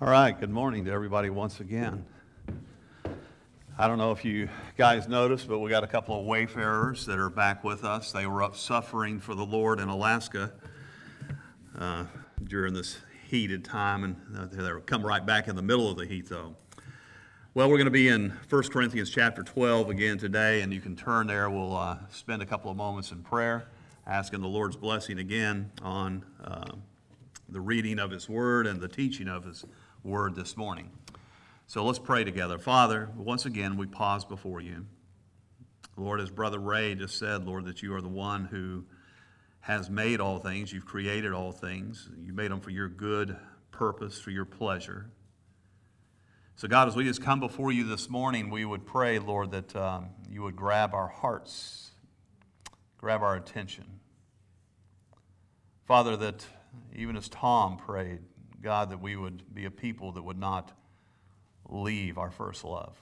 All right, good morning to everybody once again. I don't know if you guys noticed, but we got a couple of wayfarers that are back with us. They were up suffering for the Lord in Alaska uh, during this heated time, and uh, they'll come right back in the middle of the heat, though. Well, we're going to be in 1 Corinthians chapter 12 again today, and you can turn there. We'll uh, spend a couple of moments in prayer, asking the Lord's blessing again on uh, the reading of His Word and the teaching of His word this morning. So let's pray together. Father, once again, we pause before you. Lord, as Brother Ray just said, Lord, that you are the one who has made all things. You've created all things. You made them for your good purpose, for your pleasure. So, God, as we just come before you this morning, we would pray, Lord, that um, you would grab our hearts, grab our attention. Father, that even as Tom prayed, God, that we would be a people that would not leave our first love.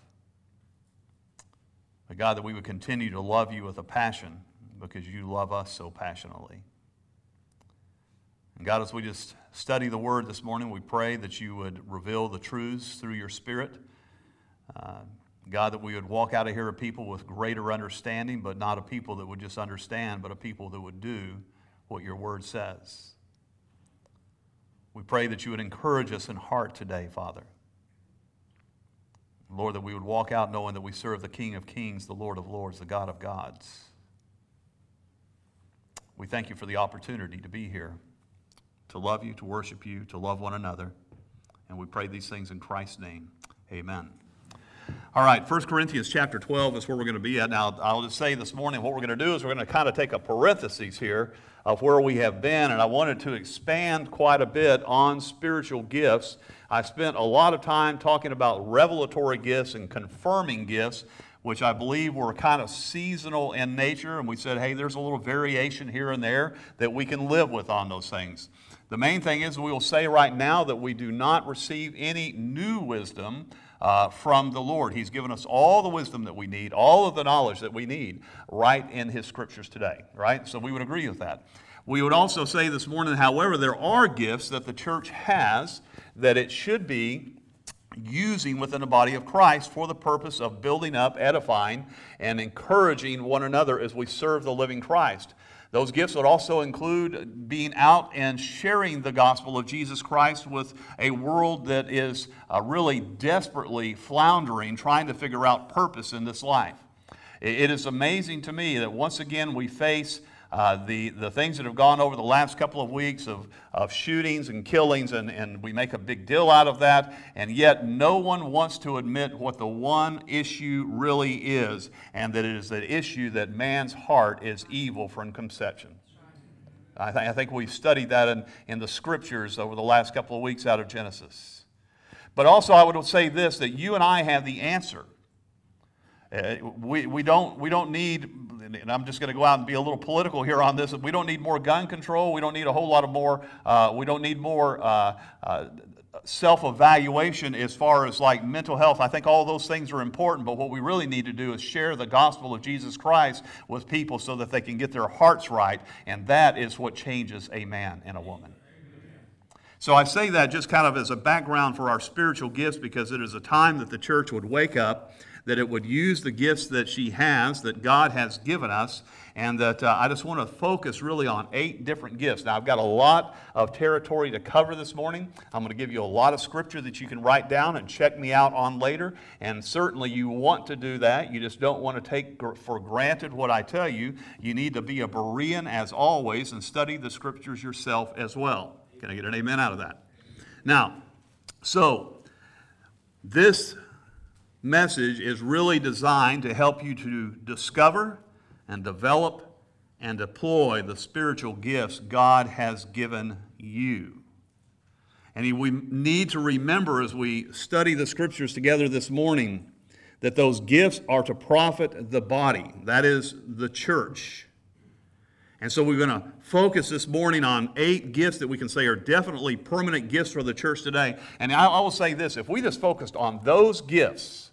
But God, that we would continue to love you with a passion because you love us so passionately. And God, as we just study the word this morning, we pray that you would reveal the truths through your spirit. Uh, God, that we would walk out of here a people with greater understanding, but not a people that would just understand, but a people that would do what your word says. We pray that you would encourage us in heart today, Father. Lord, that we would walk out knowing that we serve the King of Kings, the Lord of Lords, the God of gods. We thank you for the opportunity to be here, to love you, to worship you, to love one another. And we pray these things in Christ's name. Amen. All right, 1 Corinthians chapter 12 is where we're going to be at. Now, I'll just say this morning what we're going to do is we're going to kind of take a parenthesis here of where we have been, and I wanted to expand quite a bit on spiritual gifts. I spent a lot of time talking about revelatory gifts and confirming gifts, which I believe were kind of seasonal in nature, and we said, hey, there's a little variation here and there that we can live with on those things. The main thing is, we will say right now that we do not receive any new wisdom uh, from the Lord. He's given us all the wisdom that we need, all of the knowledge that we need right in His scriptures today, right? So we would agree with that. We would also say this morning, however, there are gifts that the church has that it should be using within the body of Christ for the purpose of building up, edifying, and encouraging one another as we serve the living Christ. Those gifts would also include being out and sharing the gospel of Jesus Christ with a world that is uh, really desperately floundering, trying to figure out purpose in this life. It is amazing to me that once again we face uh, the, the things that have gone over the last couple of weeks of, of shootings and killings, and, and we make a big deal out of that, and yet no one wants to admit what the one issue really is, and that it is the issue that man's heart is evil from conception. I, th- I think we've studied that in, in the scriptures over the last couple of weeks out of Genesis. But also, I would say this that you and I have the answer. Uh, we, we, don't, we don't need and I'm just going to go out and be a little political here on this. We don't need more gun control. We don't need a whole lot of more. Uh, we don't need more uh, uh, self-evaluation as far as like mental health. I think all those things are important, but what we really need to do is share the gospel of Jesus Christ with people so that they can get their hearts right, and that is what changes a man and a woman. So I say that just kind of as a background for our spiritual gifts because it is a time that the church would wake up that it would use the gifts that she has, that God has given us, and that uh, I just want to focus really on eight different gifts. Now, I've got a lot of territory to cover this morning. I'm going to give you a lot of scripture that you can write down and check me out on later. And certainly, you want to do that. You just don't want to take for granted what I tell you. You need to be a Berean as always and study the scriptures yourself as well. Can I get an amen out of that? Now, so this message is really designed to help you to discover and develop and deploy the spiritual gifts God has given you. And we need to remember as we study the scriptures together this morning that those gifts are to profit the body, that is, the church. And so we're going to focus this morning on eight gifts that we can say are definitely permanent gifts for the church today. And I, will say this if we just focused on those gifts,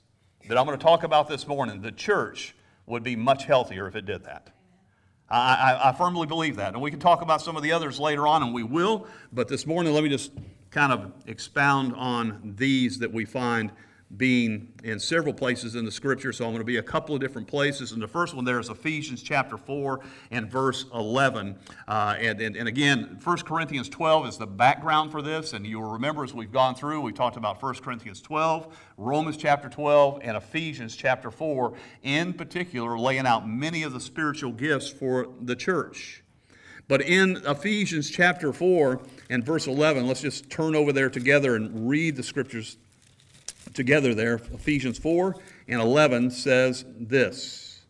that I'm going to talk about this morning, the church would be much healthier if it did that. I, I, I, firmly believe that. And we can talk about some of the others later on, and we will. But this morning, let me just kind of expound on these that we find being in several places in the scripture, so I'm going to be a couple of different places. And the first one there is Ephesians chapter 4 and verse 11. Uh, and, and, and again, 1 Corinthians 12 is the background for this. And you'll remember as we've gone through, we talked about 1 Corinthians 12, Romans chapter 12, and Ephesians chapter 4, in particular, laying out many of the spiritual gifts for the church. But in Ephesians chapter 4 and verse 11, let's just turn over there together and read the scriptures together there. Ephesians 4 and 11 says this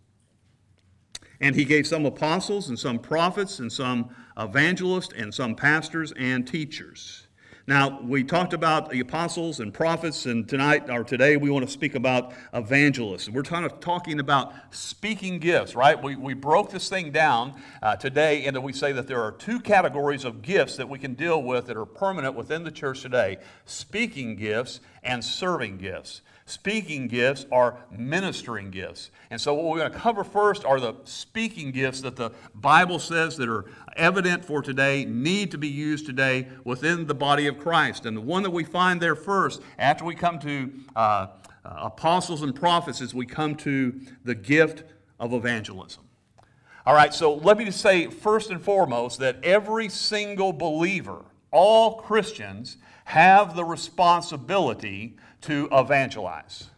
And he gave some apostles, and some prophets, and some evangelists, and some pastors and teachers now, we talked about the apostles and prophets, and tonight or today we want to speak about evangelists. We're kind of talking about speaking gifts, right? We, we broke this thing down uh, today, and we say that there are two categories of gifts that we can deal with that are permanent within the church today speaking gifts and serving gifts. Speaking gifts are ministering gifts. And so, what we're going to cover first are the speaking gifts that the Bible says that are evident for today, need to be used today within the body of Christ. And the one that we find there first, after we come to uh, uh, apostles and prophets, is we come to the gift of evangelism. All right, so let me just say first and foremost that every single believer, all Christians, have the responsibility to evangelize.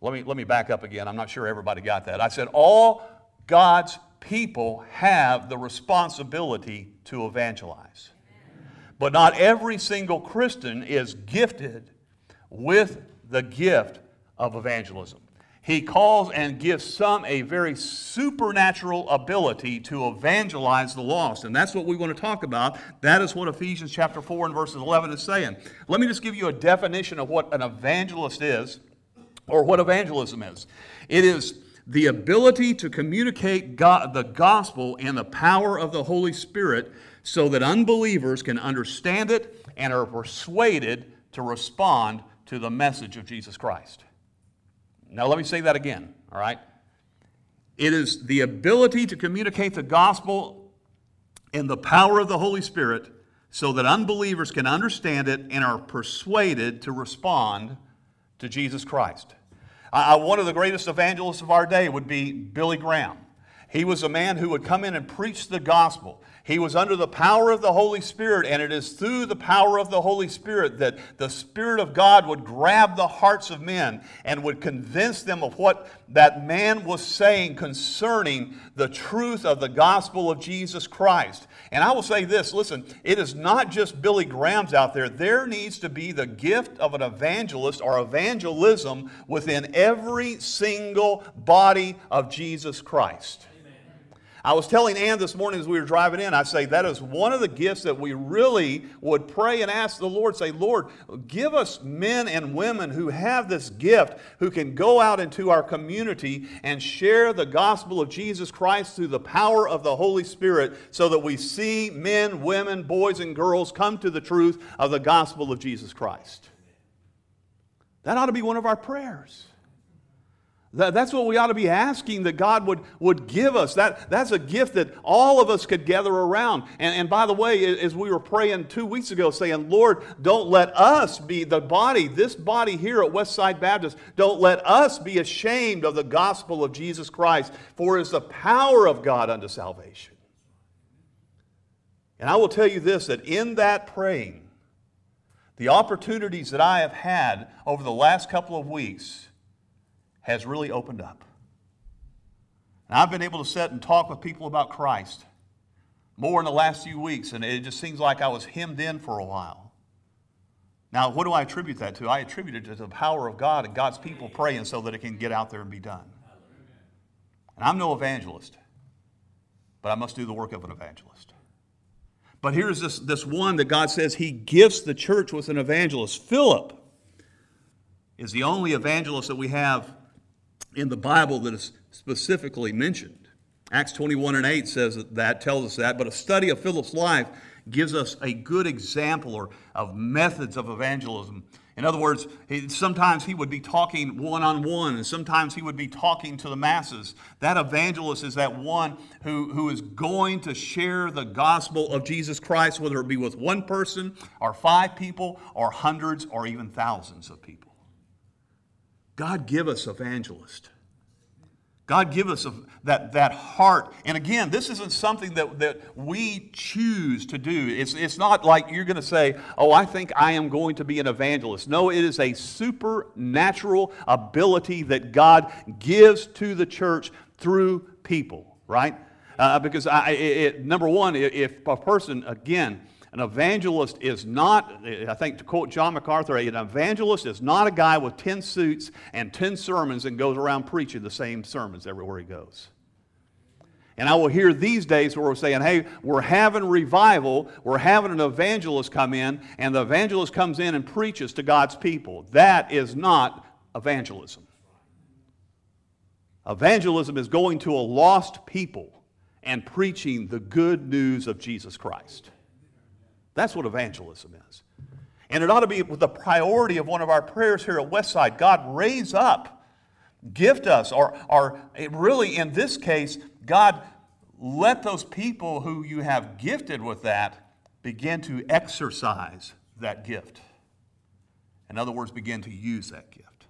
Let me, let me back up again. I'm not sure everybody got that. I said, all God's people have the responsibility to evangelize. But not every single Christian is gifted with the gift of evangelism. He calls and gives some a very supernatural ability to evangelize the lost. And that's what we want to talk about. That is what Ephesians chapter 4 and verses 11 is saying. Let me just give you a definition of what an evangelist is or what evangelism is. It is the ability to communicate God, the gospel and the power of the Holy Spirit so that unbelievers can understand it and are persuaded to respond to the message of Jesus Christ. Now, let me say that again, all right? It is the ability to communicate the gospel in the power of the Holy Spirit so that unbelievers can understand it and are persuaded to respond to Jesus Christ. Uh, one of the greatest evangelists of our day would be Billy Graham. He was a man who would come in and preach the gospel. He was under the power of the Holy Spirit, and it is through the power of the Holy Spirit that the Spirit of God would grab the hearts of men and would convince them of what that man was saying concerning the truth of the gospel of Jesus Christ. And I will say this listen, it is not just Billy Graham's out there. There needs to be the gift of an evangelist or evangelism within every single body of Jesus Christ. I was telling Ann this morning as we were driving in, I say that is one of the gifts that we really would pray and ask the Lord, say, Lord, give us men and women who have this gift, who can go out into our community and share the gospel of Jesus Christ through the power of the Holy Spirit so that we see men, women, boys, and girls come to the truth of the gospel of Jesus Christ. That ought to be one of our prayers. That, that's what we ought to be asking that God would, would give us. That, that's a gift that all of us could gather around. And, and by the way, as we were praying two weeks ago, saying, Lord, don't let us be the body, this body here at Westside Baptist, don't let us be ashamed of the gospel of Jesus Christ, for it is the power of God unto salvation. And I will tell you this that in that praying, the opportunities that I have had over the last couple of weeks, has really opened up. And I've been able to sit and talk with people about Christ more in the last few weeks, and it just seems like I was hemmed in for a while. Now, what do I attribute that to? I attribute it to the power of God and God's people praying so that it can get out there and be done. And I'm no evangelist, but I must do the work of an evangelist. But here's this, this one that God says He gifts the church with an evangelist. Philip is the only evangelist that we have in the Bible that is specifically mentioned. Acts 21 and 8 says that, tells us that, but a study of Philip's life gives us a good example or, of methods of evangelism. In other words, he, sometimes he would be talking one on one, and sometimes he would be talking to the masses. That evangelist is that one who, who is going to share the gospel of Jesus Christ, whether it be with one person, or five people, or hundreds, or even thousands of people. God give us evangelists. God give us a, that, that heart. And again, this isn't something that, that we choose to do. It's, it's not like you're going to say, oh, I think I am going to be an evangelist. No, it is a supernatural ability that God gives to the church through people, right? Uh, because I, it, number one, if a person, again, an evangelist is not, I think to quote John MacArthur, an evangelist is not a guy with 10 suits and 10 sermons and goes around preaching the same sermons everywhere he goes. And I will hear these days where we're saying, hey, we're having revival, we're having an evangelist come in, and the evangelist comes in and preaches to God's people. That is not evangelism. Evangelism is going to a lost people and preaching the good news of Jesus Christ. That's what evangelism is. And it ought to be the priority of one of our prayers here at Westside. God, raise up, gift us, or, or really in this case, God, let those people who you have gifted with that begin to exercise that gift. In other words, begin to use that gift.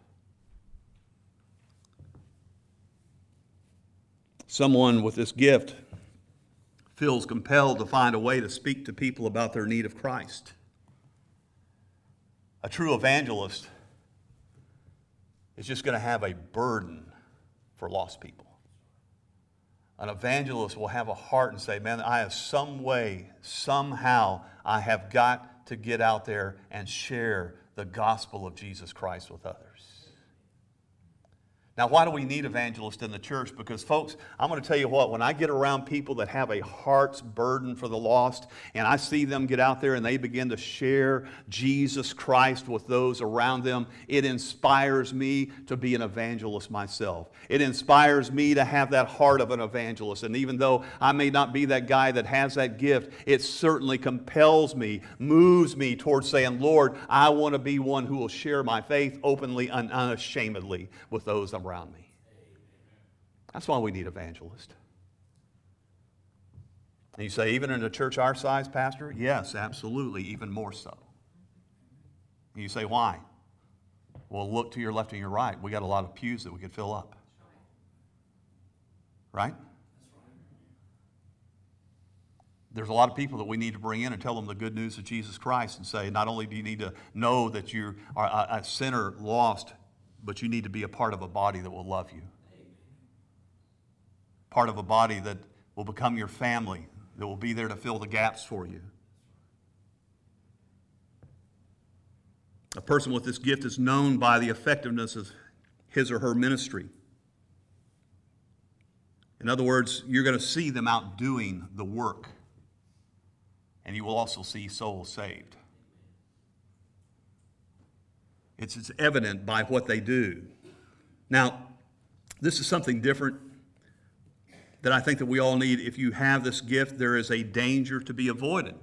Someone with this gift feels compelled to find a way to speak to people about their need of Christ. A true evangelist is just going to have a burden for lost people. An evangelist will have a heart and say, Man, I have some way, somehow, I have got to get out there and share the gospel of Jesus Christ with others. Now, why do we need evangelists in the church? Because, folks, I'm going to tell you what, when I get around people that have a heart's burden for the lost, and I see them get out there and they begin to share Jesus Christ with those around them, it inspires me to be an evangelist myself. It inspires me to have that heart of an evangelist. And even though I may not be that guy that has that gift, it certainly compels me, moves me towards saying, Lord, I want to be one who will share my faith openly and unashamedly with those around around me. That's why we need evangelists. And you say, even in a church our size, Pastor? Yes, absolutely, even more so. And you say, why? Well, look to your left and your right. We got a lot of pews that we could fill up. Right? There's a lot of people that we need to bring in and tell them the good news of Jesus Christ and say, not only do you need to know that you are a sinner lost but you need to be a part of a body that will love you. Part of a body that will become your family, that will be there to fill the gaps for you. A person with this gift is known by the effectiveness of his or her ministry. In other words, you're going to see them out doing the work, and you will also see souls saved. It's, it's evident by what they do. Now, this is something different that I think that we all need. If you have this gift, there is a danger to be avoided.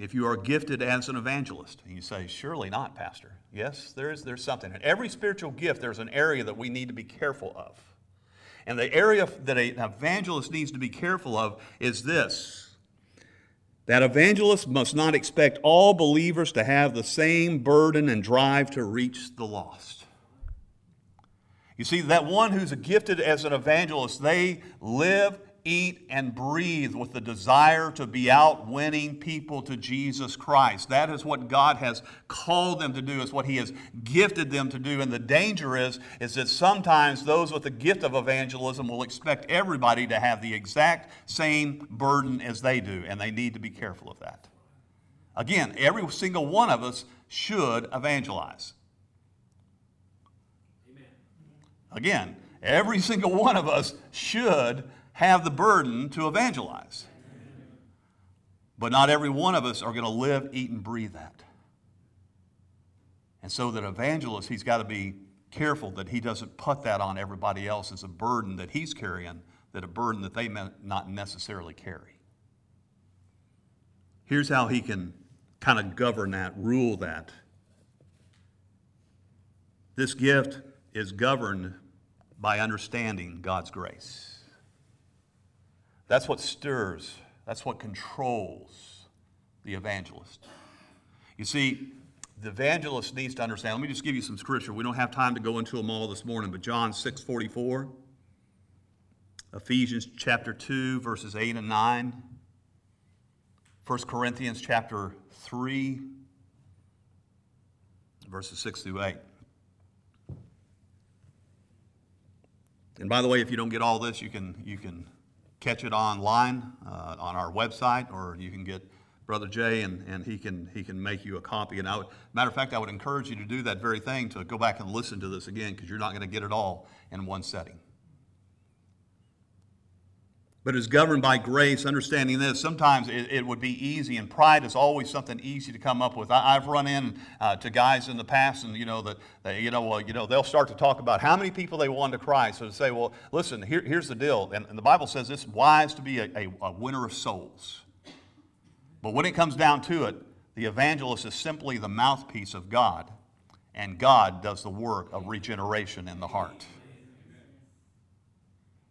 If you are gifted as an evangelist, and you say, surely not, Pastor. Yes, there is there's something. In every spiritual gift, there's an area that we need to be careful of. And the area that an evangelist needs to be careful of is this that evangelists must not expect all believers to have the same burden and drive to reach the lost. You see, that one who's gifted as an evangelist, they live eat, and breathe with the desire to be out winning people to Jesus Christ. That is what God has called them to do, is what He has gifted them to do. And the danger is, is that sometimes those with the gift of evangelism will expect everybody to have the exact same burden as they do, and they need to be careful of that. Again, every single one of us should evangelize. Amen. Again, every single one of us should have the burden to evangelize. But not every one of us are going to live, eat, and breathe that. And so, that evangelist, he's got to be careful that he doesn't put that on everybody else as a burden that he's carrying, that a burden that they may not necessarily carry. Here's how he can kind of govern that, rule that. This gift is governed by understanding God's grace. That's what stirs, that's what controls the evangelist. You see, the evangelist needs to understand. Let me just give you some scripture. We don't have time to go into them all this morning, but John 6 44, Ephesians chapter 2, verses 8 and 9, 1 Corinthians chapter 3, verses 6 through 8. And by the way, if you don't get all this, you can, you can catch it online uh, on our website, or you can get Brother Jay, and, and he, can, he can make you a copy. And I would, matter of fact, I would encourage you to do that very thing, to go back and listen to this again, because you're not going to get it all in one setting but is governed by grace, understanding this. Sometimes it, it, would be easy, and pride is always something easy to come up with. I, have run in uh, to guys in the past, and you know that, that, you know, well, you know, they'll start to talk about how many people they won to Christ. So to say, well, listen, here, here's the deal, and, and, the Bible says it's wise to be a, a, a winner of souls. But when it comes down to it, the evangelist is simply the mouthpiece of God, and God does the work of regeneration in the heart.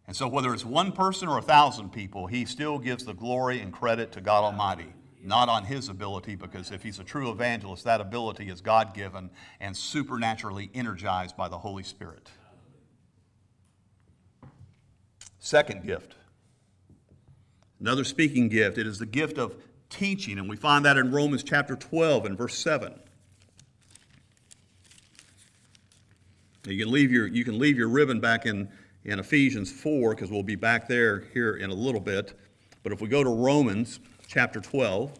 And so, whether it's one person or a thousand people, he still gives the glory and credit to God Almighty, not on his ability, because if he's a true evangelist, that ability is God given and supernaturally energized by the Holy Spirit. Second gift, another speaking gift, it is the gift of teaching, and we find that in Romans chapter 12 and verse 7. You can leave your, you can leave your ribbon back in in Ephesians 4, because we'll be back there here in a little bit. But if we go to Romans chapter 12,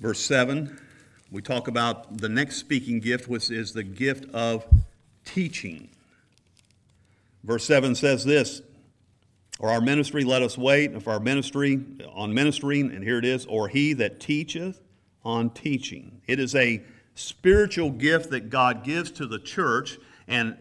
verse 7, we talk about the next speaking gift, which is the gift of teaching. Verse 7 says this Or our ministry, let us wait, if our ministry, on ministering, and here it is, or he that teacheth on teaching. It is a spiritual gift that God gives to the church, and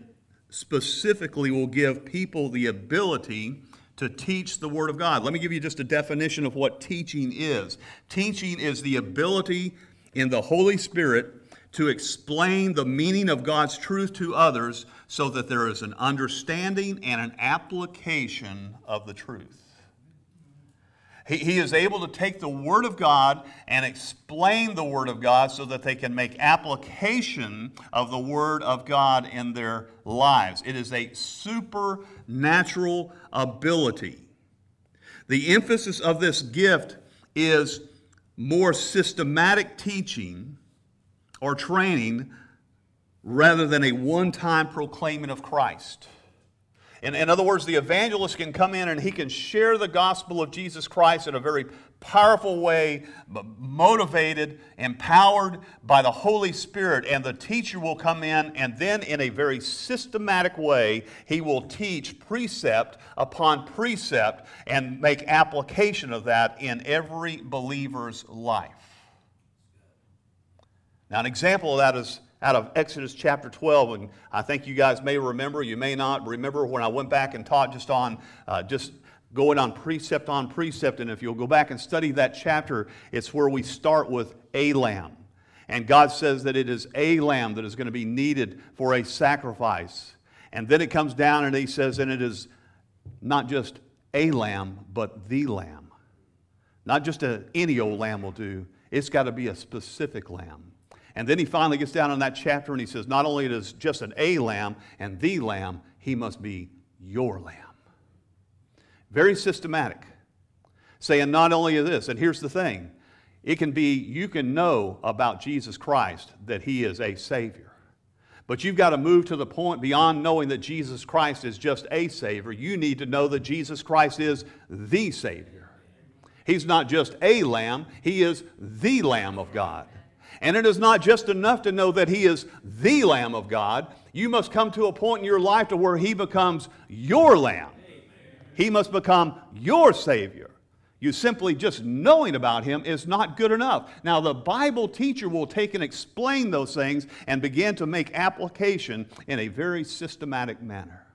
specifically will give people the ability to teach the Word of God. Let me give you just a definition of what teaching is. Teaching is the ability in the Holy Spirit to explain the meaning of God's truth to others so that there is an understanding and an application of the truth. He, he is able to take the Word of God and explain the Word of God so that they can make application of the Word of God in their lives. It is a supernatural ability. The emphasis of this gift is more systematic teaching or training rather than a one time proclaiming of Christ. In, in other words, the evangelist can come in and he can share the gospel of Jesus Christ in a very powerful way, motivated, empowered by the Holy Spirit. And the teacher will come in and then, in a very systematic way, he will teach precept upon precept and make application of that in every believer's life. Now, an example of that is out of Exodus chapter 12. And I think you guys may remember, you may not remember when I went back and taught just on uh, just going on precept on precept. And if you'll go back and study that chapter, it's where we start with a lamb. And God says that it is a lamb that is going to be needed for a sacrifice. And then it comes down and he says, and it is not just a lamb, but the lamb. Not just a, any old lamb will do, it's got to be a specific lamb. And then he finally gets down in that chapter and he says, Not only is just an a lamb and the lamb, he must be your lamb. Very systematic. Saying not only is this, and here's the thing it can be, you can know about Jesus Christ that he is a Savior. But you've got to move to the point beyond knowing that Jesus Christ is just a Savior. You need to know that Jesus Christ is the Savior. He's not just a lamb, He is the Lamb of God. And it is not just enough to know that He is the Lamb of God. You must come to a point in your life to where He becomes your Lamb. He must become your Savior. You simply just knowing about Him is not good enough. Now, the Bible teacher will take and explain those things and begin to make application in a very systematic manner.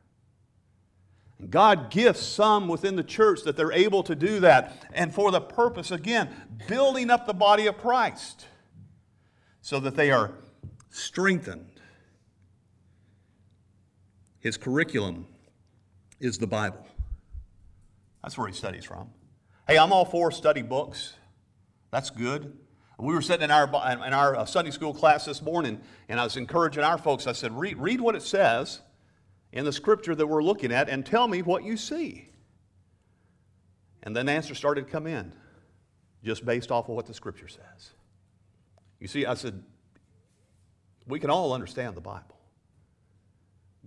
God gifts some within the church that they're able to do that, and for the purpose, again, building up the body of Christ so that they are strengthened. His curriculum is the Bible. That's where he studies from. Hey, I'm all for study books. That's good. We were sitting in our, in our uh, Sunday school class this morning, and I was encouraging our folks. I said, read, read what it says in the scripture that we're looking at and tell me what you see. And then the answer started to come in just based off of what the scripture says. You see, I said, we can all understand the Bible.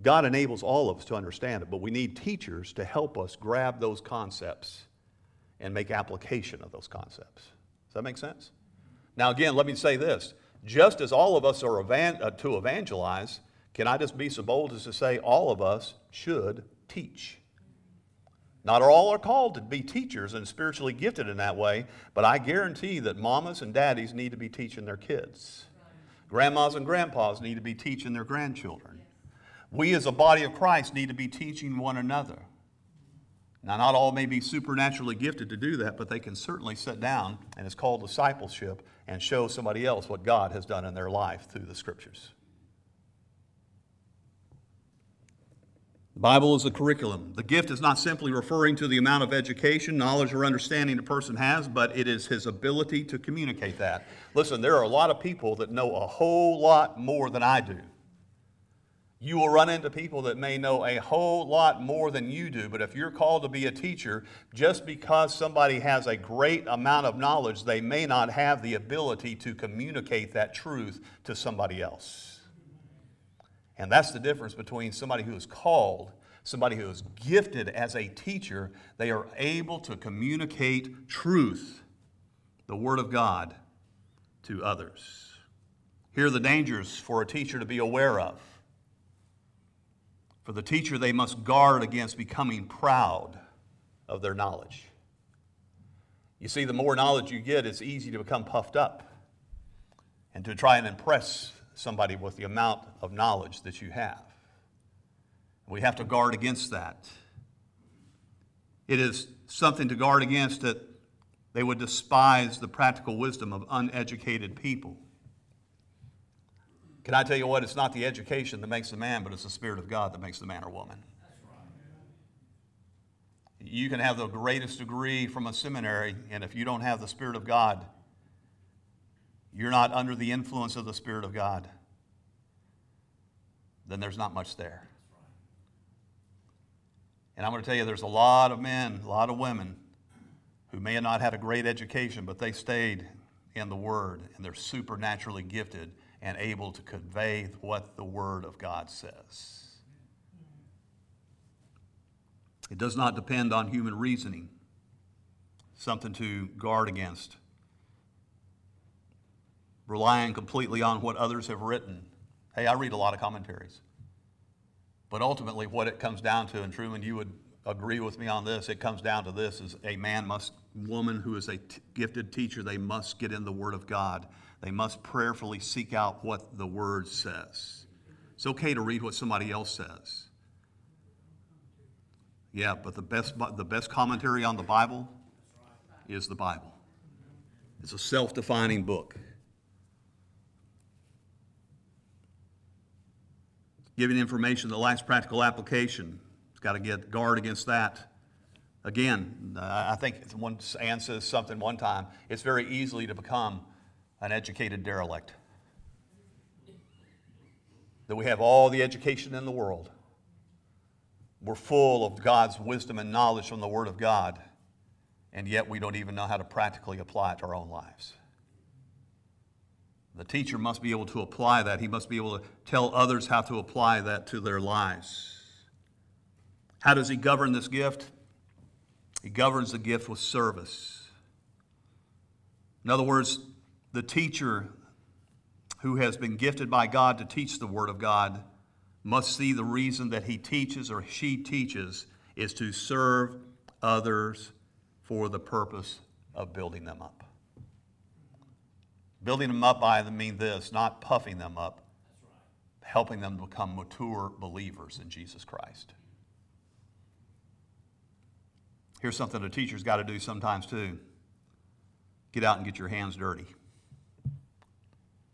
God enables all of us to understand it, but we need teachers to help us grab those concepts and make application of those concepts. Does that make sense? Now, again, let me say this. Just as all of us are evan- uh, to evangelize, can I just be so bold as to say all of us should teach? Not all are called to be teachers and spiritually gifted in that way, but I guarantee that mamas and daddies need to be teaching their kids. Grandmas and grandpas need to be teaching their grandchildren. We as a body of Christ need to be teaching one another. Now, not all may be supernaturally gifted to do that, but they can certainly sit down, and it's called discipleship, and show somebody else what God has done in their life through the scriptures. The Bible is a curriculum. The gift is not simply referring to the amount of education, knowledge, or understanding a person has, but it is his ability to communicate that. Listen, there are a lot of people that know a whole lot more than I do. You will run into people that may know a whole lot more than you do, but if you're called to be a teacher, just because somebody has a great amount of knowledge, they may not have the ability to communicate that truth to somebody else. And that's the difference between somebody who is called, somebody who is gifted as a teacher. They are able to communicate truth, the Word of God, to others. Here are the dangers for a teacher to be aware of. For the teacher, they must guard against becoming proud of their knowledge. You see, the more knowledge you get, it's easy to become puffed up and to try and impress somebody with the amount of knowledge that you have. We have to guard against that. It is something to guard against that they would despise the practical wisdom of uneducated people. Can I tell you what? It's not the education that makes the man, but it's the Spirit of God that makes the man or woman. You can have the greatest degree from a seminary, and if you don't have the Spirit of God, you're not under the influence of the Spirit of God, then there's not much there. And I'm going to tell you, there's a lot of men, a lot of women who may have not had a great education, but they stayed in the Word, and they're supernaturally gifted and able to convey what the Word of God says. It does not depend on human reasoning, something to guard against. Relying completely on what others have written. Hey, I read a lot of commentaries. But ultimately, what it comes down to, and Truman, you would agree with me on this, it comes down to this is a man must, woman who is a t- gifted teacher, they must get in the Word of God they must prayerfully seek out what the Word says. It's okay to read what somebody else says. Yeah, but the best, the best commentary on the Bible is the Bible. It's a self defining book. Giving information that lacks practical application. It's got to get guard against that. Again, I think one Ann says something one time. It's very easily to become an educated derelict. That we have all the education in the world. We're full of God's wisdom and knowledge from the Word of God, and yet we don't even know how to practically apply it to our own lives. The teacher must be able to apply that. He must be able to tell others how to apply that to their lives. How does he govern this gift? He governs the gift with service. In other words, the teacher who has been gifted by God to teach the Word of God must see the reason that he teaches or she teaches is to serve others for the purpose of building them up. Building them up, I mean this, not puffing them up, helping them become mature believers in Jesus Christ. Here's something a teacher's got to do sometimes too get out and get your hands dirty.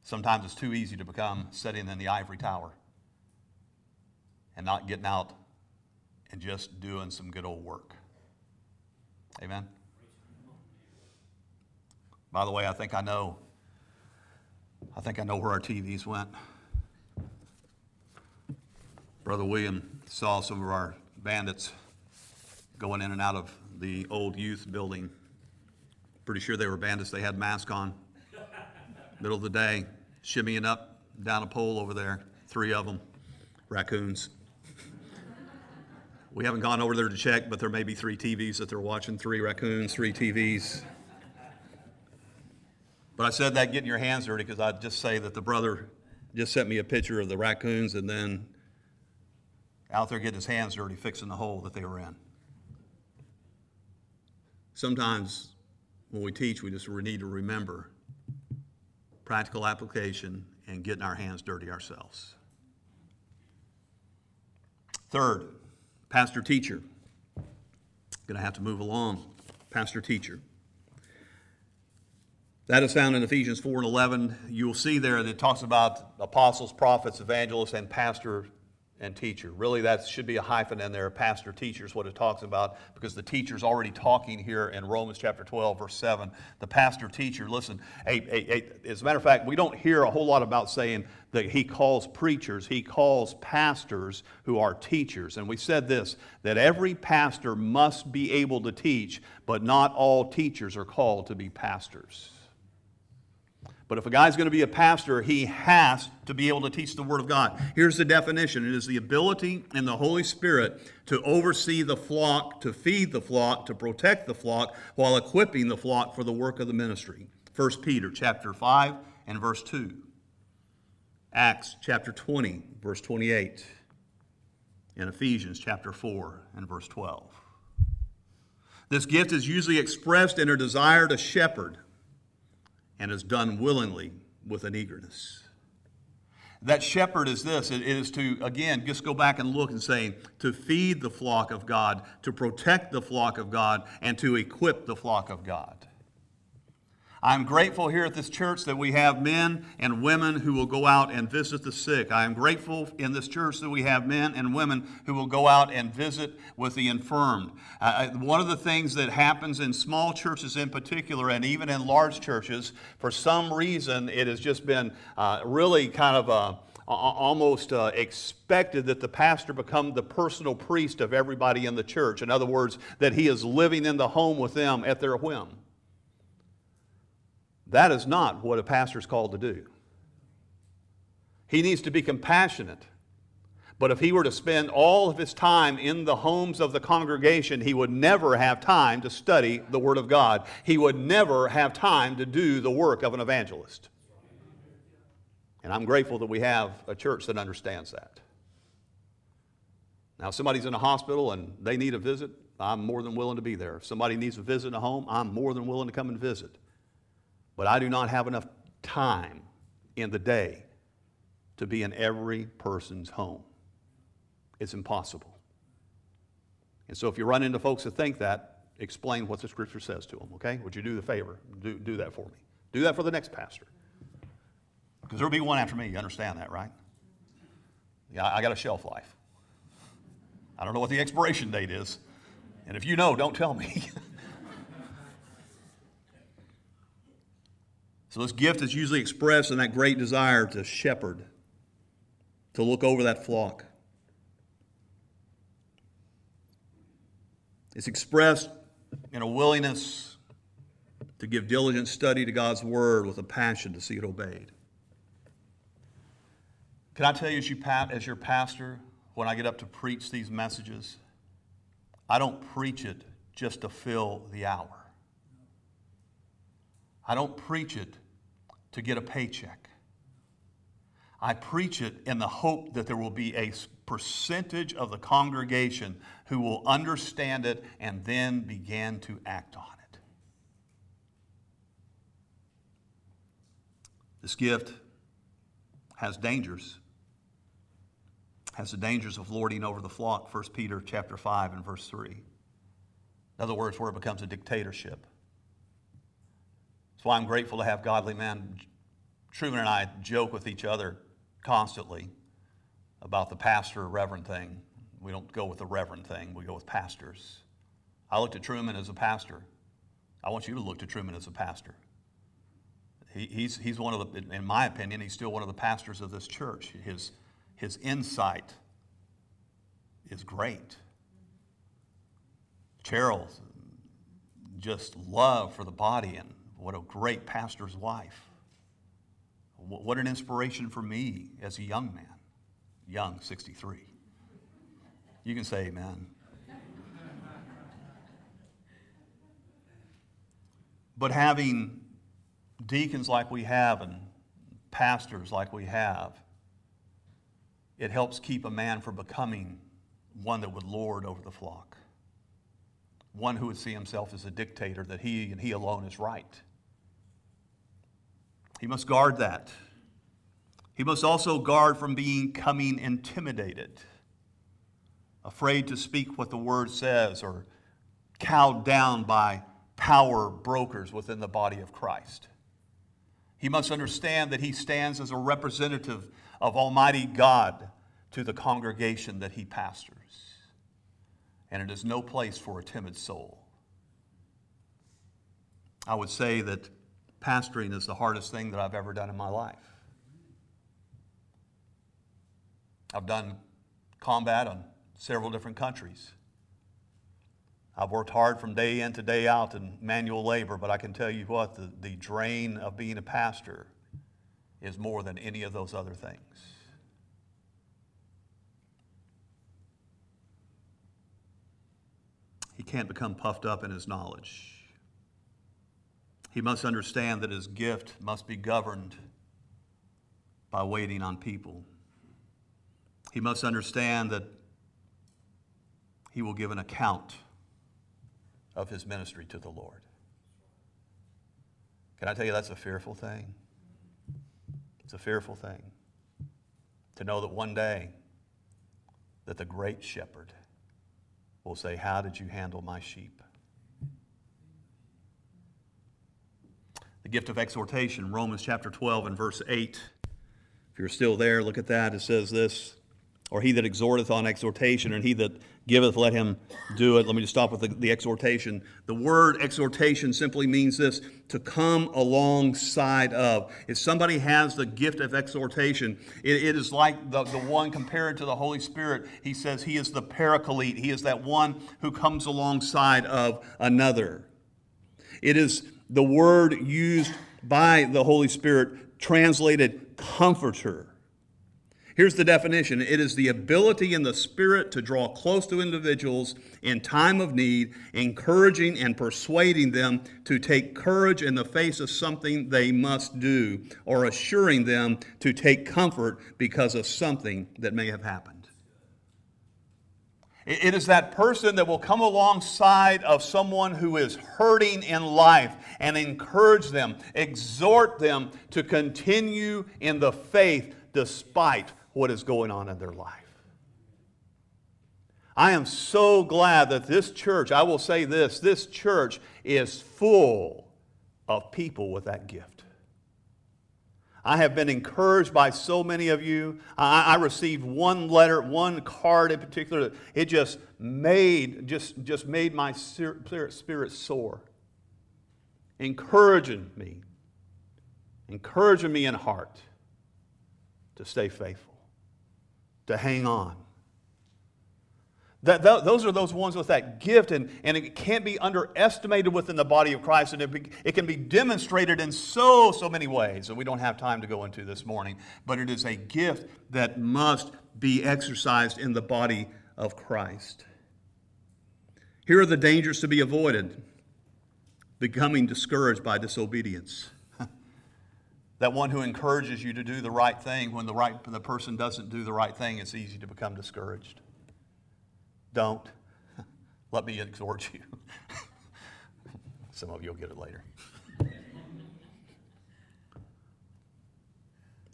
Sometimes it's too easy to become sitting in the ivory tower and not getting out and just doing some good old work. Amen? By the way, I think I know. I think I know where our TVs went. Brother William saw some of our bandits going in and out of the old youth building. Pretty sure they were bandits. They had masks on. Middle of the day, shimmying up down a pole over there. Three of them, raccoons. We haven't gone over there to check, but there may be three TVs that they're watching. Three raccoons, three TVs. But I said that getting your hands dirty because I'd just say that the brother just sent me a picture of the raccoons and then out there getting his hands dirty fixing the hole that they were in. Sometimes when we teach, we just need to remember practical application and getting our hands dirty ourselves. Third, pastor teacher. Going to have to move along. Pastor teacher. That is found in Ephesians 4 and 11. You will see there that it talks about apostles, prophets, evangelists, and pastor and teacher. Really, that should be a hyphen in there, pastor, teacher is what it talks about, because the teacher's already talking here in Romans chapter 12, verse 7. The pastor, teacher, listen, as a matter of fact, we don't hear a whole lot about saying that he calls preachers, he calls pastors who are teachers. And we said this that every pastor must be able to teach, but not all teachers are called to be pastors. But if a guy's going to be a pastor, he has to be able to teach the Word of God. Here's the definition it is the ability in the Holy Spirit to oversee the flock, to feed the flock, to protect the flock, while equipping the flock for the work of the ministry. 1 Peter chapter 5 and verse 2. Acts chapter 20, verse 28. And Ephesians chapter 4 and verse 12. This gift is usually expressed in a desire to shepherd and is done willingly with an eagerness. That shepherd is this it is to, again, just go back and look and say, to feed the flock of God, to protect the flock of God, and to equip the flock of God. I'm grateful here at this church that we have men and women who will go out and visit the sick. I am grateful in this church that we have men and women who will go out and visit with the infirmed. Uh, uh, one of the things that happens in small churches in particular, and even in large churches, for some reason, it has just been uh, really kind of a almost uh, expected that the pastor become the personal priest of everybody in the church. In other words, that he is living in the home with them at their whim. That is not what a pastor is called to do. He needs to be compassionate. But if he were to spend all of his time in the homes of the congregation, he would never have time to study the Word of God. He would never have time to do the work of an evangelist. And I'm grateful that we have a church that understands that. Now, if somebody's in a hospital and they need a visit, I'm more than willing to be there. If somebody needs a visit in a home, I'm more than willing to come and visit. But I do not have enough time in the day to be in every person's home. It's impossible. And so if you run into folks that think that, explain what the scripture says to them, okay? Would you do the favor? Do, do that for me. Do that for the next pastor. Because there'll be one after me. You understand that, right? Yeah, I got a shelf life. I don't know what the expiration date is. And if you know, don't tell me. So, this gift is usually expressed in that great desire to shepherd, to look over that flock. It's expressed in a willingness to give diligent study to God's Word with a passion to see it obeyed. Can I tell you, as, you, as your pastor, when I get up to preach these messages, I don't preach it just to fill the hour. I don't preach it to get a paycheck. I preach it in the hope that there will be a percentage of the congregation who will understand it and then begin to act on it. This gift has dangers. Has the dangers of lording over the flock, 1 Peter chapter 5 and verse 3. In other words, where it becomes a dictatorship. Why I'm grateful to have godly men Truman and I joke with each other constantly about the pastor reverend thing. We don't go with the reverend thing, we go with pastors. I looked at Truman as a pastor. I want you to look to Truman as a pastor. He, he's, he's one of the, in my opinion, he's still one of the pastors of this church. His, his insight is great. Cheryl's just love for the body and what a great pastor's wife. What an inspiration for me as a young man. Young, 63. You can say amen. but having deacons like we have and pastors like we have, it helps keep a man from becoming one that would lord over the flock, one who would see himself as a dictator, that he and he alone is right. He must guard that. He must also guard from being coming intimidated, afraid to speak what the word says, or cowed down by power brokers within the body of Christ. He must understand that he stands as a representative of Almighty God to the congregation that he pastors. And it is no place for a timid soul. I would say that pastoring is the hardest thing that I've ever done in my life. I've done combat on several different countries. I've worked hard from day in to day out in manual labor, but I can tell you what, the, the drain of being a pastor is more than any of those other things. Can't become puffed up in his knowledge. He must understand that his gift must be governed by waiting on people. He must understand that he will give an account of his ministry to the Lord. Can I tell you that's a fearful thing? It's a fearful thing to know that one day that the great shepherd will say, How did you handle my sheep? The gift of exhortation, Romans chapter 12 and verse 8. If you're still there, look at that. It says this or he that exhorteth on exhortation, and he that giveth, let him do it. Let me just stop with the, the, exhortation. The word exhortation simply means this to come alongside of. If somebody has the gift of exhortation, it, it is like the, the one compared to the Holy Spirit. He says he is the paraclete, he is that one who comes alongside of another. It is the word used by the Holy Spirit, translated comforter. Here's the definition it is the ability in the Spirit to draw close to individuals in time of need, encouraging and persuading them to take courage in the face of something they must do, or assuring them to take comfort because of something that may have happened. It is that person that will come alongside of someone who is hurting in life and encourage them, exhort them to continue in the faith despite what is going on in their life. I am so glad that this church, I will say this, this church is full of people with that gift. I have been encouraged by so many of you. I, I, received one letter, one card in particular. It just made just just made my spirit, spirit soar, encouraging me, encouraging me in heart to stay faithful to hang on. That, those are those ones with that gift, and, and it can't be underestimated within the body of Christ, and it, be, it can be demonstrated in so, so many ways that we don't have time to go into this morning. But it is a gift that must be exercised in the body of Christ. Here are the dangers to be avoided becoming discouraged by disobedience that one who encourages you to do the right thing when the, right, the person doesn't do the right thing, it's easy to become discouraged. Don't. Let me exhort you. Some of you will get it later.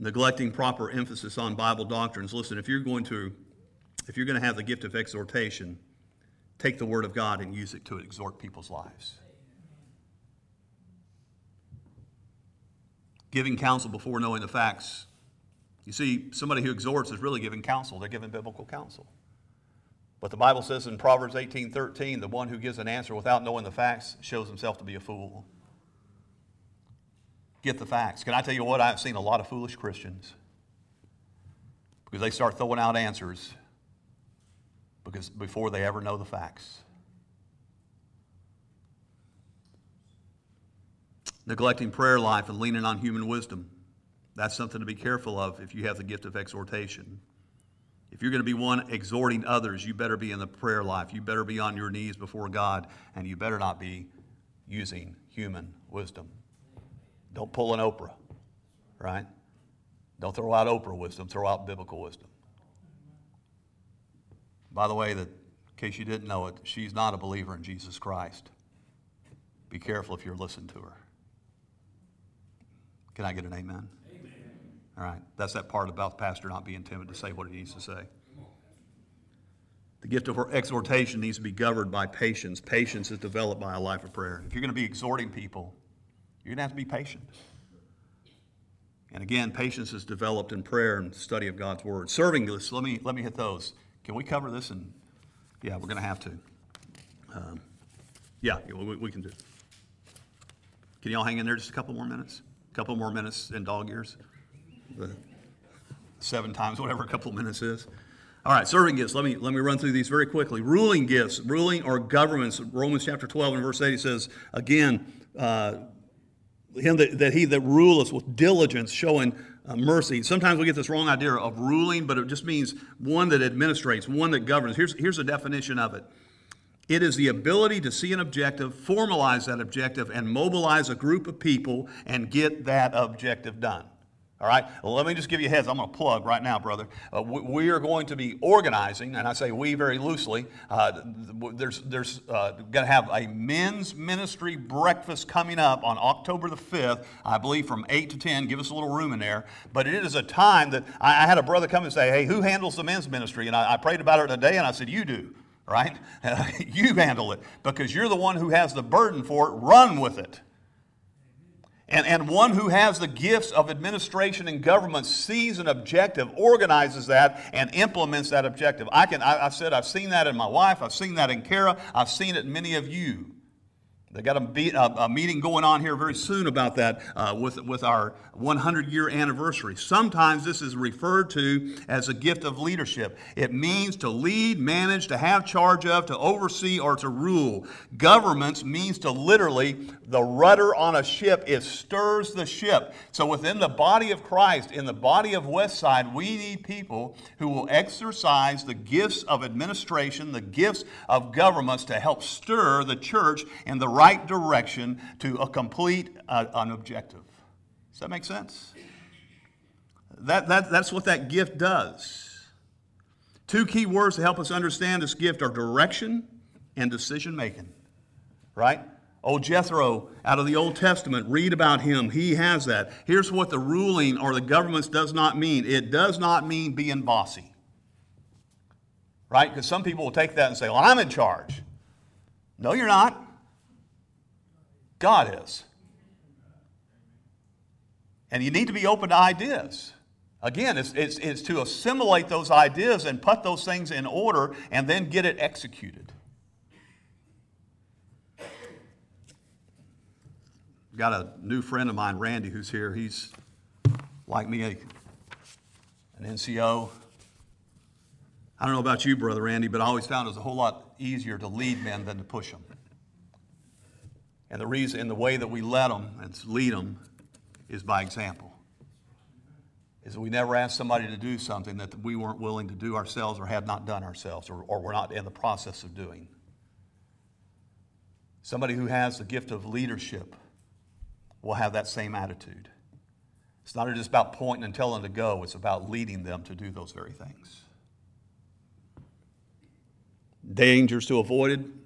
Neglecting proper emphasis on Bible doctrines. Listen, if you're going to if you're going to have the gift of exhortation, take the word of God and use it to exhort people's lives. Giving counsel before knowing the facts. You see, somebody who exhorts is really giving counsel. They're giving biblical counsel. But the Bible says in Proverbs 18 13, the one who gives an answer without knowing the facts shows himself to be a fool. Get the facts. Can I tell you what? I've seen a lot of foolish Christians because they start throwing out answers because before they ever know the facts. Neglecting prayer life and leaning on human wisdom. That's something to be careful of if you have the gift of exhortation. If you're going to be one exhorting others, you better be in the prayer life. You better be on your knees before God, and you better not be using human wisdom. Don't pull an Oprah, right? Don't throw out Oprah wisdom, throw out biblical wisdom. By the way, that in case you didn't know it, she's not a believer in Jesus Christ. Be careful if you're listening to her. Can I get an amen? Amen. All right. That's that part about the pastor not being timid to say what he needs to say. The gift of exhortation needs to be governed by patience. Patience is developed by a life of prayer. If you're going to be exhorting people, you're going to have to be patient. And again, patience is developed in prayer and study of God's word. Serving this, let me let me hit those. Can we cover this? And yeah, we're going to have to. Um, yeah, we, we can do. Can y'all hang in there just a couple more minutes? A couple more minutes in dog years. Seven times whatever a couple minutes is. All right, serving gifts. Let me let me run through these very quickly. Ruling gifts, ruling or governments. Romans chapter 12 and verse 8 says again. Uh, him that, that he that ruleth with diligence, showing uh, mercy. Sometimes we get this wrong idea of ruling, but it just means one that administrates, one that governs. Here's, here's a definition of it it is the ability to see an objective, formalize that objective, and mobilize a group of people and get that objective done. All right? Well, let me just give you a heads. I'm going to plug right now, brother. Uh, we, we, are going to be organizing, and I say we very loosely. Uh, there's there's uh, going to have a men's ministry breakfast coming up on October the 5th, I believe from 8 to 10. Give us a little room in there. But it is a time that I, I had a brother come and say, Hey, who handles the men's ministry? And I, I prayed about it today, and I said, You do. Right? you handle it because you're the one who has the burden for it. Run with it. And, and one who has the gifts of administration and government sees an objective, organizes that, and implements that objective. I can, I, said, I've seen that in my wife, I've seen that in Kara, I've seen it in many of you. They got a, be, a, a, meeting going on here very soon about that uh, with, with our 100 year anniversary. Sometimes this is referred to as a gift of leadership. It means to lead, manage, to have charge of, to oversee, or to rule. Governments means to literally, the rudder on a ship, it stirs the ship. So within the body of Christ, in the body of Westside, we need people who will exercise the gifts of administration, the gifts of governments to help stir the church in the right direction to a complete uh, an objective. Does that make sense? That, that, that's what that gift does. Two key words to help us understand this gift are direction and decision making. Right? Old Jethro out of the Old Testament, read about him. He has that. Here's what the ruling or the governments does not mean it does not mean being bossy. Right? Because some people will take that and say, well, I'm in charge. No, you're not. God is. And you need to be open to ideas. Again, it's, it's, it's to assimilate those ideas and put those things in order and then get it executed. Got a new friend of mine, Randy, who's here. He's like me, a, an NCO. I don't know about you, Brother Randy, but I always found it was a whole lot easier to lead men than to push them. And the reason, and the way that we let them and lead them is by example. Is that we never ask somebody to do something that we weren't willing to do ourselves or had not done ourselves or, or we're not in the process of doing. Somebody who has the gift of leadership will have that same attitude. It's not just about pointing and telling them to go, it's about leading them to do those very things. Dangers to avoid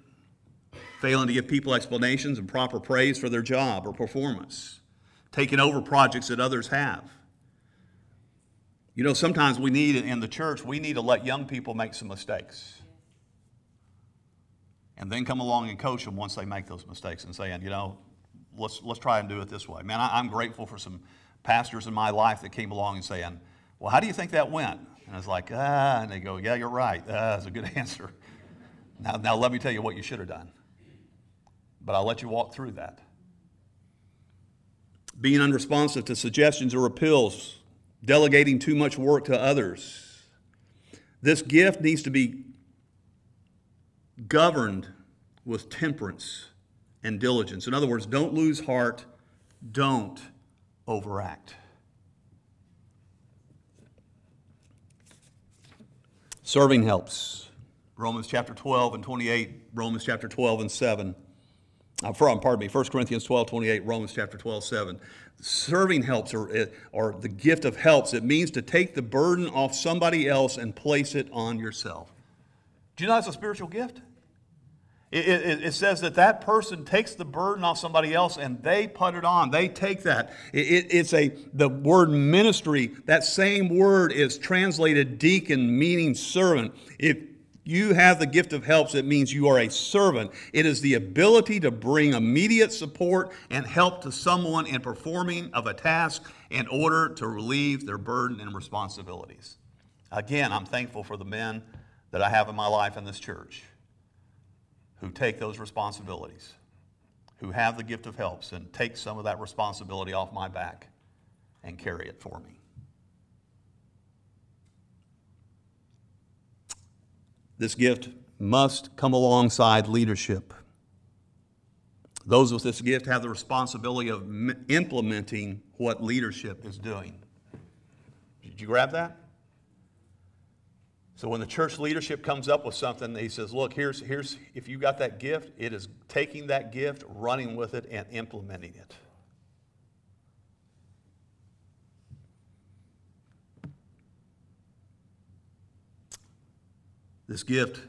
failing to give people explanations and proper praise for their job or performance, taking over projects that others have. You know, sometimes we need in the church, we need to let young people make some mistakes. And then come along and coach them once they make those mistakes and saying, you know, let's, let's try and do it this way. Man, I, am grateful for some pastors in my life that came along and saying, Well, how do you think that went? And I was like, Ah, and they go, Yeah, you're right. Ah, that's a good answer. Now, now let me tell you what you should have done. But I'll let you walk through that. Being unresponsive to suggestions or appeals, delegating too much work to others. This gift needs to be governed with temperance and diligence. In other words, don't lose heart, don't overact. Serving helps. Romans chapter 12 and 28, Romans chapter 12 and 7. Uh, from, pardon me, 1 Corinthians 12, 28, Romans chapter 12, 7. Serving helps, or, or the gift of helps, it means to take the burden off somebody else and place it on yourself. Do you know that's a spiritual gift? It, it, it, says that that person takes the burden off somebody else and they put it on. They take that. It, it's a the word ministry. That same word is translated deacon, meaning servant. If you have the gift of helps, it means you are a servant. It is the ability to bring immediate support and help to someone in performing of a task in order to relieve their burden and responsibilities. Again, I'm thankful for the men that I have in my life in this church who take those responsibilities, who have the gift of helps, and take some of that responsibility off my back and carry it for me. This gift must come alongside leadership. Those with this gift have the responsibility of implementing what leadership is doing. Did you grab that? So when the church leadership comes up with something, he says, look, here's, here's if you got that gift, it is taking that gift, running with it, and implementing it. This gift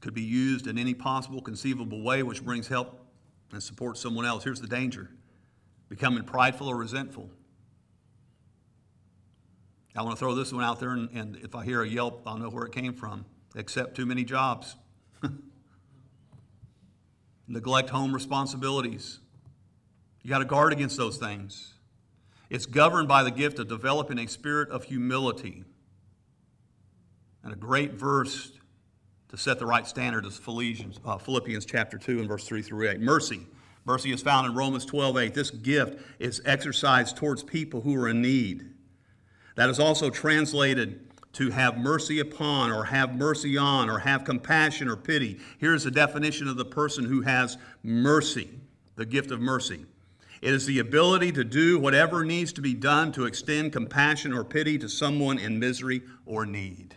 could be used in any possible conceivable way which brings help and supports someone else. Here's the danger becoming prideful or resentful. I want to throw this one out there, and, and if I hear a yelp, I'll know where it came from. Accept too many jobs. Neglect home responsibilities. You got to guard against those things. It's governed by the gift of developing a spirit of humility. And a great verse to set the right standard is Philippians, uh, Philippians chapter 2 and verse 3 through 8. Mercy. Mercy is found in Romans 12 8. This gift is exercised towards people who are in need. That is also translated to have mercy upon, or have mercy on, or have compassion or pity. Here's a definition of the person who has mercy, the gift of mercy. It is the ability to do whatever needs to be done to extend compassion or pity to someone in misery or need.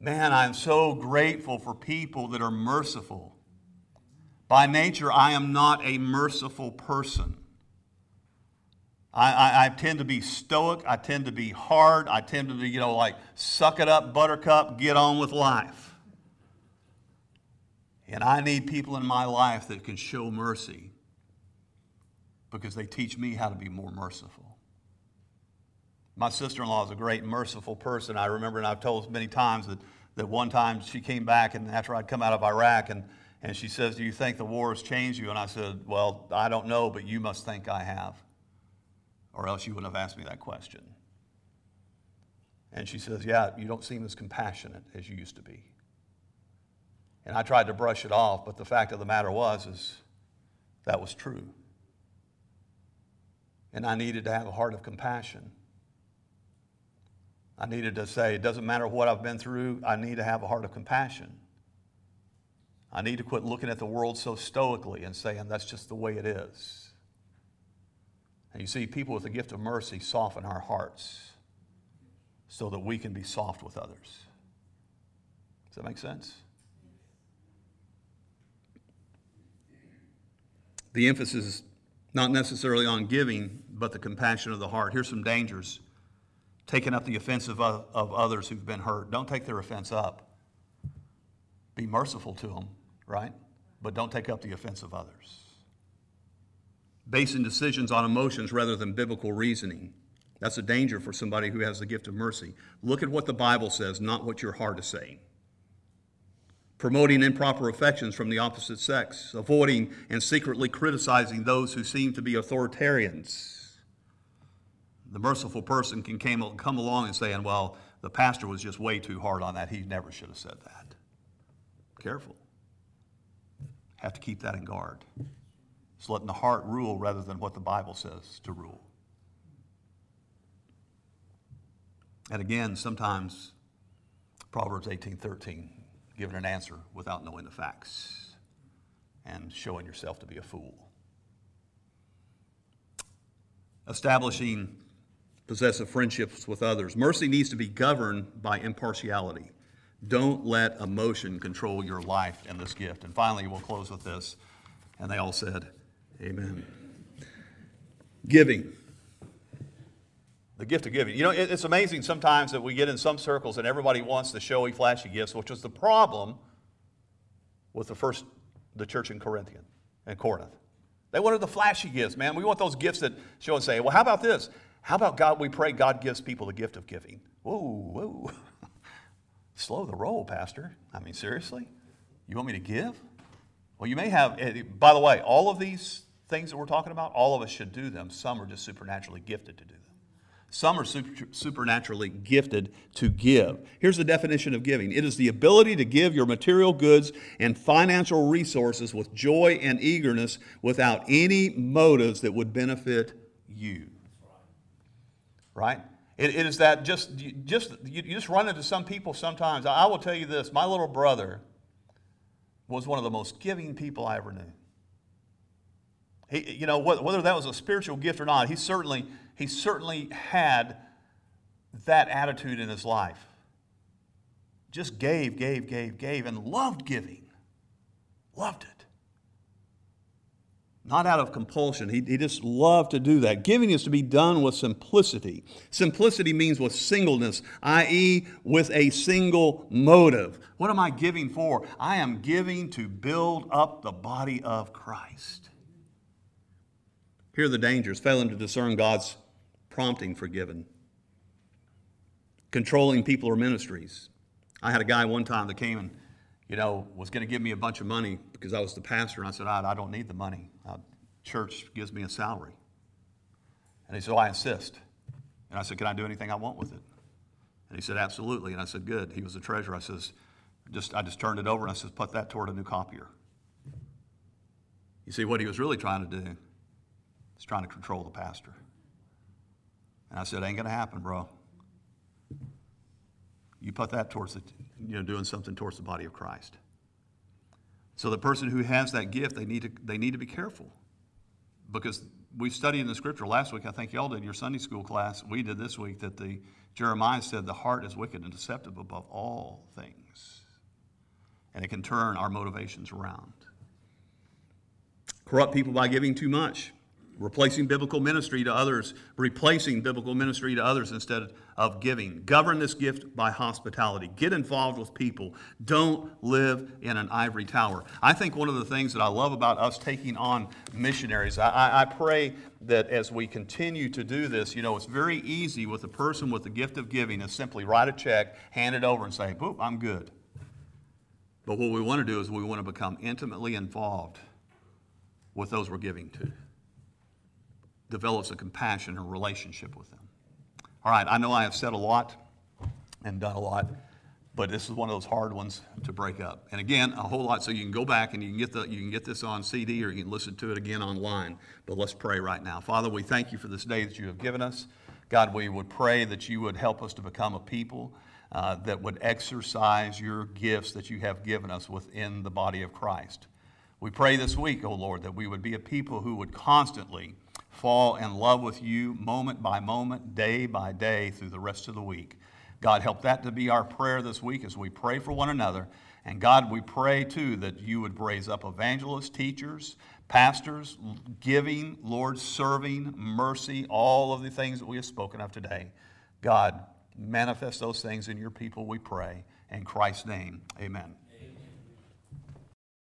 Man, I'm so grateful for people that are merciful. By nature, I am not a merciful person. I, I, I, tend to be stoic. I tend to be hard. I tend to be, you know, like, suck it up, buttercup, get on with life. And I need people in my life that can show mercy because they teach me how to be more merciful. My sister in law is a great, merciful person. I remember, and I've told many times that, that one time she came back, and after I'd come out of Iraq, and, and she says, Do you think the war has changed you? And I said, Well, I don't know, but you must think I have or else you wouldn't have asked me that question. And she says, Yeah, you don't seem as compassionate as you used to be. And I tried to brush it off, but the fact of the matter was is that was true. And I needed to have a heart of compassion. I needed to say, it doesn't matter what I've been through, I need to have a heart of compassion. I need to quit looking at the world so stoically and saying that's just the way it is. And you see, people with the gift of mercy soften our hearts so that we can be soft with others. Does that make sense? The emphasis is not necessarily on giving, but the compassion of the heart. Here's some dangers taking up the offense of, of others who've been hurt. Don't take their offense up. Be merciful to them, right? But don't take up the offense of others basing decisions on emotions rather than biblical reasoning. That's a danger for somebody who has the gift of mercy. Look at what the Bible says, not what your heart is saying. Promoting improper affections from the opposite sex, avoiding and secretly criticizing those who seem to be authoritarians. The merciful person can came, come along and saying, well, the pastor was just way too hard on that. He never should have said that. Careful. Have to keep that in guard. It's letting the heart rule rather than what the Bible says to rule. And again, sometimes Proverbs 18:13, giving an answer without knowing the facts and showing yourself to be a fool. Establishing possessive friendships with others. Mercy needs to be governed by impartiality. Don't let emotion control your life in this gift. And finally, we'll close with this. And they all said, Amen. Giving. The gift of giving. You know, it's amazing sometimes that we get in some circles and everybody wants the showy, flashy gifts, which was the problem with the first, the church in Corinthian, in Corinth. They wanted the flashy gifts, man. We want those gifts that show and say, well, how about this? How about God? We pray God gives people the gift of giving. Whoa, whoa. Slow the roll, Pastor. I mean, seriously? You want me to give? Well, you may have, eh, by the way, all of these things that we're talking about, all of us should do them. Some are just supernaturally gifted to do them. Some are super, supernaturally gifted to give. Here's the definition of giving it is the ability to give your material goods and financial resources with joy and eagerness without any motives that would benefit you. Right? It, it is that just, just, you just run into some people sometimes. I will tell you this my little brother was one of the most giving people I ever knew. He, you know, whether that was a spiritual gift or not, he certainly, he certainly had that attitude in his life. Just gave, gave, gave, gave, and loved giving. Loved it. Not out of compulsion. He, he just loved to do that. Giving is to be done with simplicity. Simplicity means with singleness, i.e., with a single motive. What am I giving for? I am giving to build up the body of Christ. Here are the dangers failing to discern God's prompting for giving, controlling people or ministries. I had a guy one time that came and, you know, was going to give me a bunch of money because I was the pastor. And I said, I, I don't need the money. Church gives me a salary. And he said, oh, I insist. And I said, Can I do anything I want with it? And he said, Absolutely. And I said, Good. He was the treasurer. I says, just, I just turned it over and I says, Put that toward a new copier. You see, what he was really trying to do is trying to control the pastor. And I said, Ain't to happen, bro. You put that towards the, you know, doing something towards the body of Christ. So the person who has that gift, they need to, they need to be careful. Because we studied in the scripture last week, I think y'all did your Sunday school class, we did this week, that the Jeremiah said the heart is wicked and deceptive above all things. And it can turn our motivations around. Corrupt people by giving too much replacing biblical ministry to others, replacing biblical ministry to others instead of giving. Govern this gift by hospitality. Get involved with people. Don't live in an ivory tower. I think one of the things that I love about us taking on missionaries, I, I pray that as we continue to do this, you know, it's very easy with a person with the gift of giving to simply write a check, hand it over, and say, boop, I'm good. But what we want to do is we want to become intimately involved with those we're giving to develops a compassion and relationship with them. All right, I know I have said a lot and done a lot, but this is one of those hard ones to break up. And again, a whole lot, so you can go back and you can get the you can get this on CD or you can listen to it again online. But let's pray right now. Father, we thank you for this day that you have given us. God, we would pray that you would help us to become a people uh, that would exercise your gifts that you have given us within the body of Christ. We pray this week, O oh Lord, that we would be a people who would constantly fall in love with you moment by moment, day by day, through the rest of the week. God, help that to be our prayer this week as we pray for one another. And God, we pray too that you would raise up evangelists, teachers, pastors, giving, Lord, serving, mercy, all of the things that we have spoken of today. God, manifest those things in your people, we pray. In Christ's name, amen.